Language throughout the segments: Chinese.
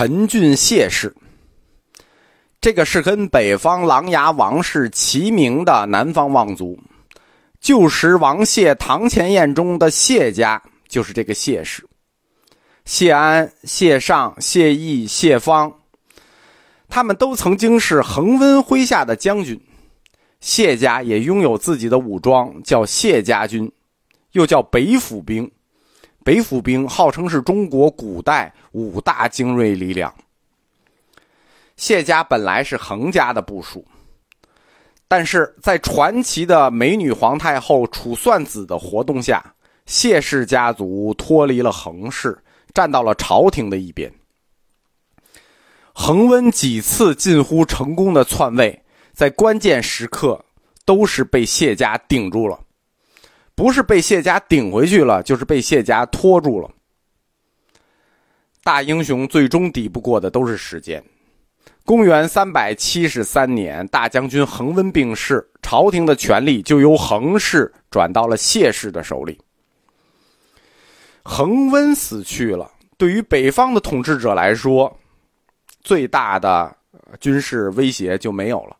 陈俊谢氏，这个是跟北方琅琊王氏齐名的南方望族。旧时王谢堂前燕中的谢家就是这个谢氏。谢安、谢尚、谢毅、谢方，他们都曾经是恒温麾下的将军。谢家也拥有自己的武装，叫谢家军，又叫北府兵。北府兵号称是中国古代五大精锐力量。谢家本来是恒家的部属，但是在传奇的美女皇太后楚算子的活动下，谢氏家族脱离了恒氏，站到了朝廷的一边。恒温几次近乎成功的篡位。在关键时刻，都是被谢家顶住了，不是被谢家顶回去了，就是被谢家拖住了。大英雄最终抵不过的都是时间。公元三百七十三年，大将军恒温病逝，朝廷的权力就由恒氏转到了谢氏的手里。恒温死去了，对于北方的统治者来说，最大的军事威胁就没有了。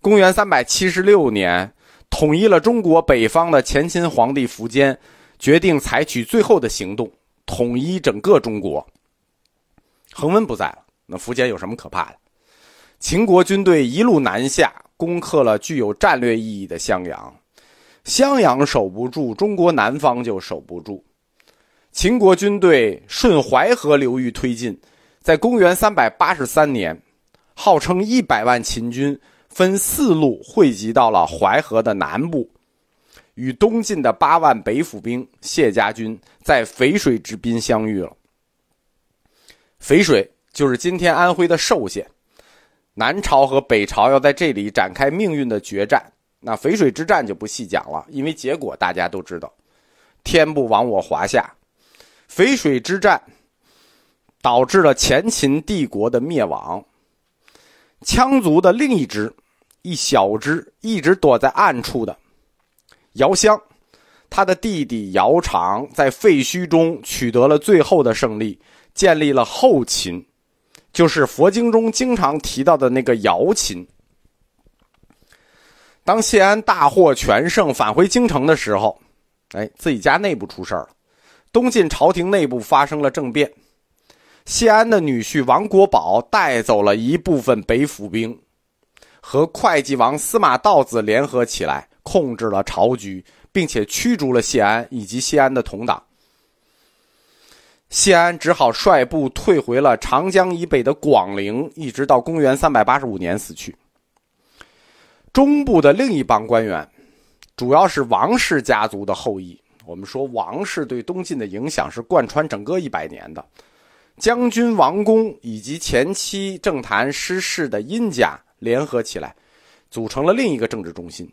公元三百七十六年，统一了中国北方的前秦皇帝苻坚，决定采取最后的行动，统一整个中国。恒温不在了，那苻坚有什么可怕的？秦国军队一路南下，攻克了具有战略意义的襄阳。襄阳守不住，中国南方就守不住。秦国军队顺淮河流域推进，在公元三百八十三年，号称一百万秦军。分四路汇集到了淮河的南部，与东晋的八万北府兵谢家军在淝水之滨相遇了。淝水就是今天安徽的寿县，南朝和北朝要在这里展开命运的决战。那淝水之战就不细讲了，因为结果大家都知道，天不亡我华夏。淝水之战导致了前秦帝国的灭亡。羌族的另一支。一小只一直躲在暗处的姚襄，他的弟弟姚长在废墟中取得了最后的胜利，建立了后秦，就是佛经中经常提到的那个姚秦。当谢安大获全胜返回京城的时候，哎，自己家内部出事了，东晋朝廷内部发生了政变，谢安的女婿王国宝带走了一部分北府兵。和会稽王司马道子联合起来，控制了朝局，并且驱逐了谢安以及谢安的同党。谢安只好率部退回了长江以北的广陵，一直到公元三百八十五年死去。中部的另一帮官员，主要是王氏家族的后裔。我们说王氏对东晋的影响是贯穿整个一百年的。将军王公以及前期政坛失势的殷家。联合起来，组成了另一个政治中心。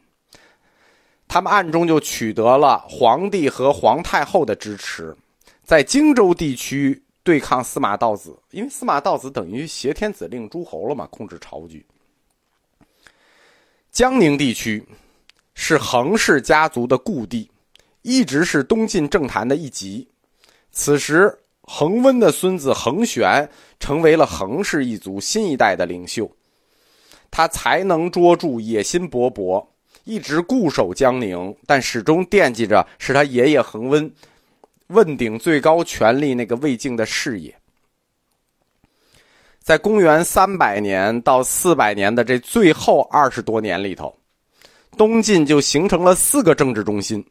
他们暗中就取得了皇帝和皇太后的支持，在荆州地区对抗司马道子，因为司马道子等于挟天子令诸侯了嘛，控制朝局。江宁地区是恒氏家族的故地，一直是东晋政坛的一极。此时，恒温的孙子恒玄成为了恒氏一族新一代的领袖。他才能卓著，野心勃勃，一直固守江宁，但始终惦记着是他爷爷恒温问鼎最高权力那个魏晋的事业。在公元三百年到四百年的这最后二十多年里头，东晋就形成了四个政治中心，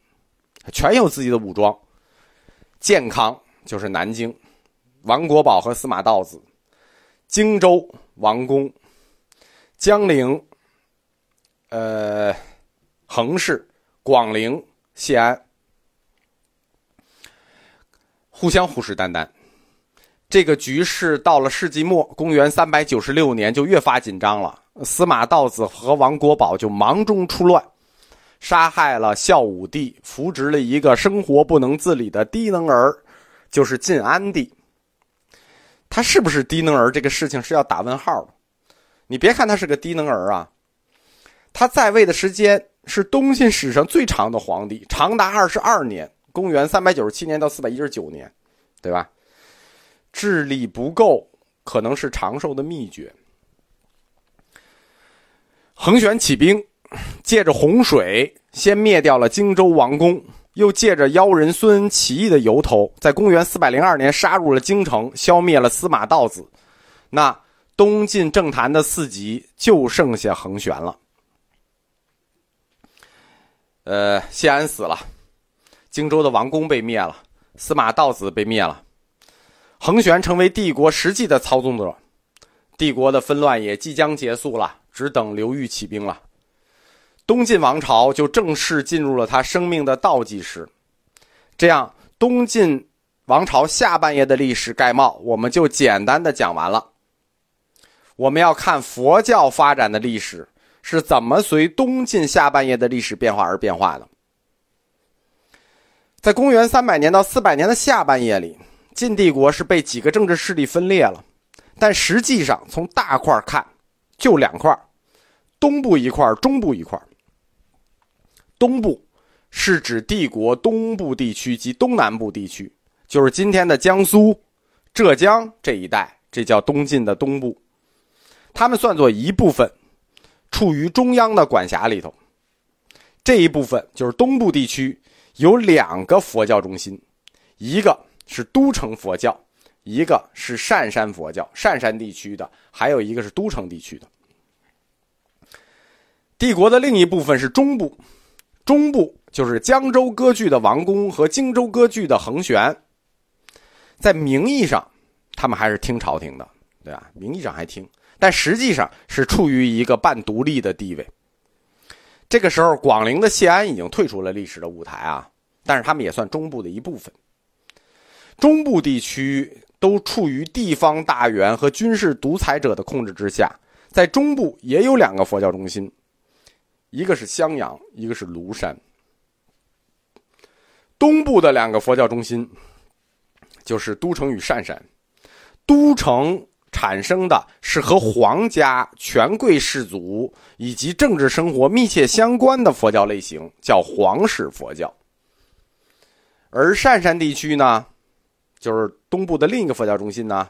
全有自己的武装。建康就是南京，王国宝和司马道子；荆州王公。江陵，呃，衡氏、广陵、谢安，互相虎视眈眈。这个局势到了世纪末，公元三百九十六年就越发紧张了。司马道子和王国宝就忙中出乱，杀害了孝武帝，扶植了一个生活不能自理的低能儿，就是晋安帝。他是不是低能儿？这个事情是要打问号的。你别看他是个低能儿啊，他在位的时间是东晋史上最长的皇帝，长达二十二年，公元三百九十七年到四百一十九年，对吧？智力不够，可能是长寿的秘诀。桓玄起兵，借着洪水，先灭掉了荆州王宫，又借着妖人孙恩起义的由头，在公元四百零二年杀入了京城，消灭了司马道子。那东晋政坛的四极就剩下桓玄了。呃，谢安死了，荆州的王宫被灭了，司马道子被灭了，桓玄成为帝国实际的操纵者，帝国的纷乱也即将结束了，只等刘裕起兵了。东晋王朝就正式进入了他生命的倒计时。这样，东晋王朝下半叶的历史概貌，我们就简单的讲完了。我们要看佛教发展的历史。是怎么随东晋下半叶的历史变化而变化的？在公元三百年到四百年的下半叶里，晋帝国是被几个政治势力分裂了，但实际上从大块看，就两块：东部一块，中部一块。东部是指帝国东部地区及东南部地区，就是今天的江苏、浙江这一带，这叫东晋的东部，他们算作一部分。处于中央的管辖里头，这一部分就是东部地区，有两个佛教中心，一个是都城佛教，一个是单山佛教，单山地区的，还有一个是都城地区的。帝国的另一部分是中部，中部就是江州割据的王公和荆州割据的桓玄，在名义上，他们还是听朝廷的，对吧？名义上还听。但实际上是处于一个半独立的地位。这个时候，广陵的谢安已经退出了历史的舞台啊，但是他们也算中部的一部分。中部地区都处于地方大员和军事独裁者的控制之下，在中部也有两个佛教中心，一个是襄阳，一个是庐山。东部的两个佛教中心就是都城与单山，都城。产生的是和皇家、权贵士族以及政治生活密切相关的佛教类型，叫皇室佛教。而单山地区呢，就是东部的另一个佛教中心呢，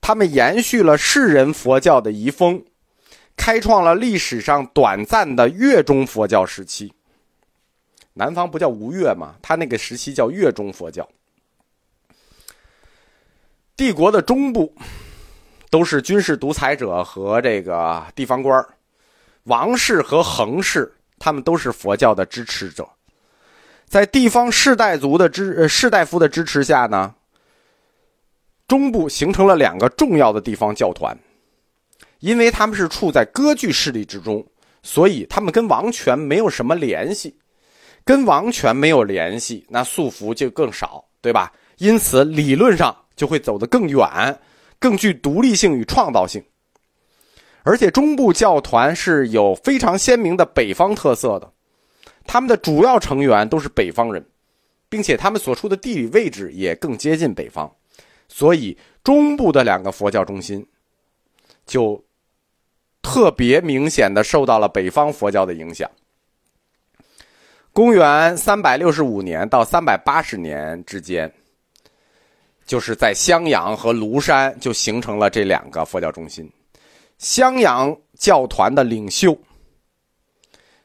他们延续了世人佛教的遗风，开创了历史上短暂的月中佛教时期。南方不叫吴越吗？他那个时期叫月中佛教。帝国的中部。都是军事独裁者和这个地方官王室和恒氏，他们都是佛教的支持者，在地方士大族的支士大夫的支持下呢，中部形成了两个重要的地方教团，因为他们是处在割据势力之中，所以他们跟王权没有什么联系，跟王权没有联系，那束缚就更少，对吧？因此理论上就会走得更远。更具独立性与创造性，而且中部教团是有非常鲜明的北方特色的，他们的主要成员都是北方人，并且他们所处的地理位置也更接近北方，所以中部的两个佛教中心就特别明显的受到了北方佛教的影响。公元三百六十五年到三百八十年之间。就是在襄阳和庐山就形成了这两个佛教中心。襄阳教团的领袖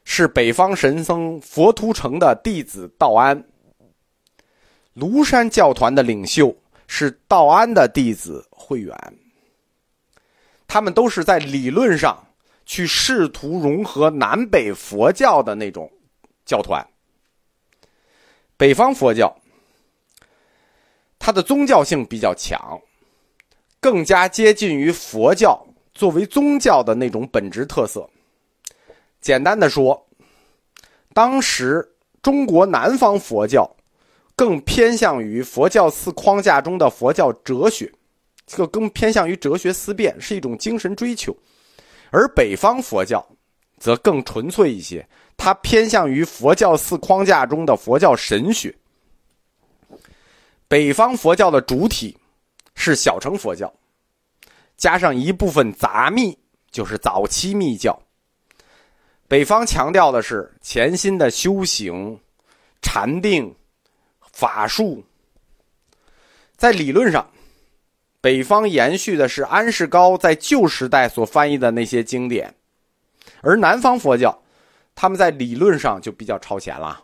是北方神僧佛图澄的弟子道安，庐山教团的领袖是道安的弟子慧远。他们都是在理论上去试图融合南北佛教的那种教团。北方佛教。它的宗教性比较强，更加接近于佛教作为宗教的那种本质特色。简单的说，当时中国南方佛教更偏向于佛教寺框架中的佛教哲学，这更偏向于哲学思辨，是一种精神追求；而北方佛教则更纯粹一些，它偏向于佛教寺框架中的佛教神学。北方佛教的主体是小乘佛教，加上一部分杂密，就是早期密教。北方强调的是潜心的修行、禅定、法术。在理论上，北方延续的是安世高在旧时代所翻译的那些经典，而南方佛教，他们在理论上就比较超前了，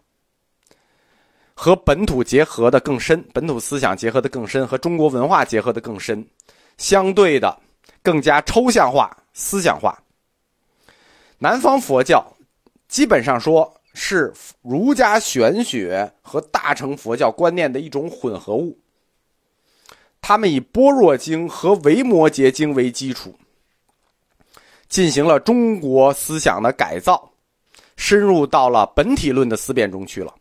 和本土结合的更深，本土思想结合的更深，和中国文化结合的更深，相对的更加抽象化、思想化。南方佛教基本上说是儒家玄学和大乘佛教观念的一种混合物。他们以《般若经》和《维摩诘经》为基础，进行了中国思想的改造，深入到了本体论的思辨中去了。